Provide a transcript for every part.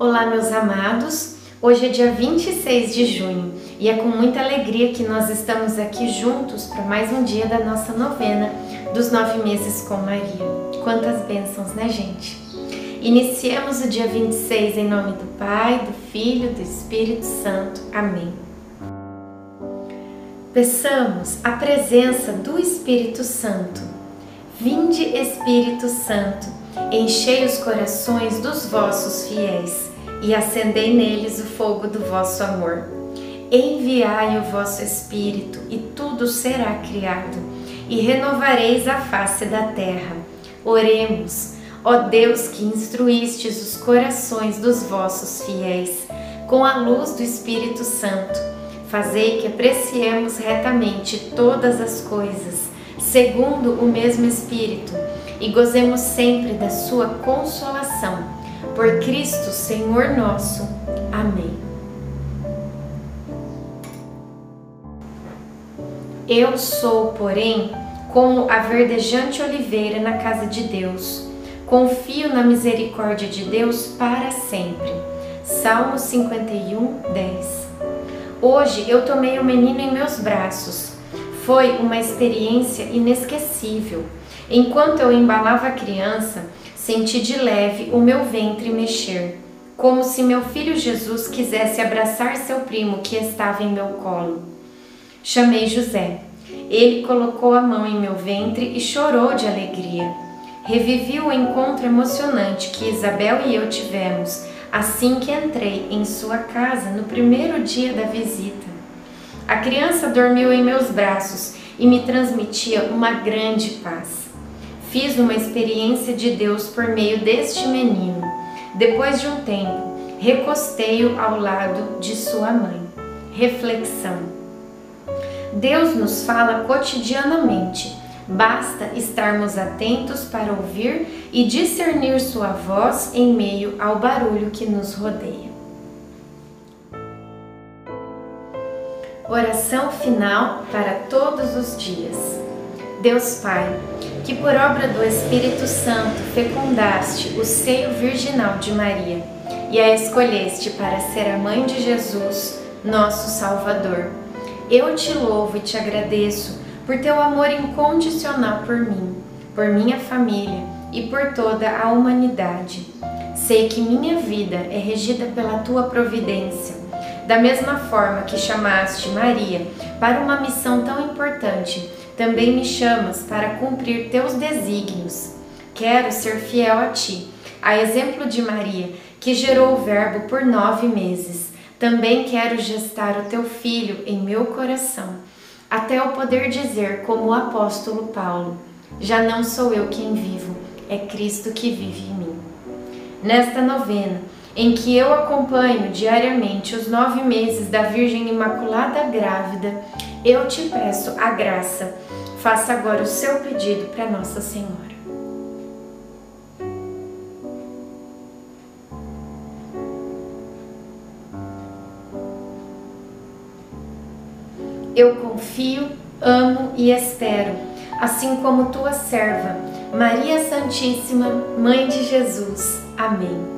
Olá, meus amados. Hoje é dia 26 de junho e é com muita alegria que nós estamos aqui juntos para mais um dia da nossa novena dos nove meses com Maria. Quantas bênçãos, né, gente? Iniciemos o dia 26 em nome do Pai, do Filho, do Espírito Santo. Amém. Peçamos a presença do Espírito Santo. Vinde, Espírito Santo, enchei os corações dos vossos fiéis e acendei neles o fogo do vosso amor. Enviai o vosso Espírito, e tudo será criado, e renovareis a face da terra. Oremos, ó Deus que instruístes os corações dos vossos fiéis, com a luz do Espírito Santo, fazei que apreciemos retamente todas as coisas, segundo o mesmo Espírito, e gozemos sempre da sua consolação por Cristo, Senhor nosso. Amém. Eu sou, porém, como a verdejante oliveira na casa de Deus. Confio na misericórdia de Deus para sempre. Salmo 51, 10. Hoje eu tomei o menino em meus braços. Foi uma experiência inesquecível. Enquanto eu embalava a criança, Senti de leve o meu ventre mexer, como se meu filho Jesus quisesse abraçar seu primo que estava em meu colo. Chamei José. Ele colocou a mão em meu ventre e chorou de alegria. Revivi o encontro emocionante que Isabel e eu tivemos assim que entrei em sua casa no primeiro dia da visita. A criança dormiu em meus braços e me transmitia uma grande paz. Fiz uma experiência de Deus por meio deste menino. Depois de um tempo, recostei-o ao lado de sua mãe. Reflexão: Deus nos fala cotidianamente. Basta estarmos atentos para ouvir e discernir sua voz em meio ao barulho que nos rodeia. Oração final para todos os dias. Deus Pai, que por obra do Espírito Santo fecundaste o seio virginal de Maria e a escolheste para ser a mãe de Jesus, nosso Salvador. Eu te louvo e te agradeço por teu amor incondicional por mim, por minha família e por toda a humanidade. Sei que minha vida é regida pela tua providência. Da mesma forma que chamaste Maria para uma missão tão importante, também me chamas para cumprir teus desígnios. Quero ser fiel a ti, a exemplo de Maria, que gerou o Verbo por nove meses. Também quero gestar o teu filho em meu coração, até eu poder dizer, como o apóstolo Paulo: Já não sou eu quem vivo, é Cristo que vive em mim. Nesta novena, em que eu acompanho diariamente os nove meses da Virgem Imaculada Grávida, eu te peço a graça. Faça agora o seu pedido para Nossa Senhora. Eu confio, amo e espero, assim como tua serva, Maria Santíssima, Mãe de Jesus. Amém.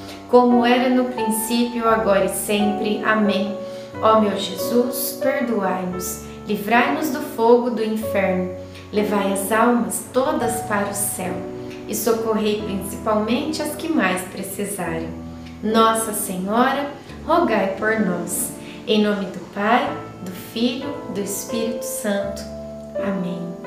como era no princípio, agora e sempre. Amém. Ó meu Jesus, perdoai-nos, livrai-nos do fogo do inferno, levai as almas todas para o céu e socorrei principalmente as que mais precisarem. Nossa Senhora, rogai por nós. Em nome do Pai, do Filho, do Espírito Santo. Amém.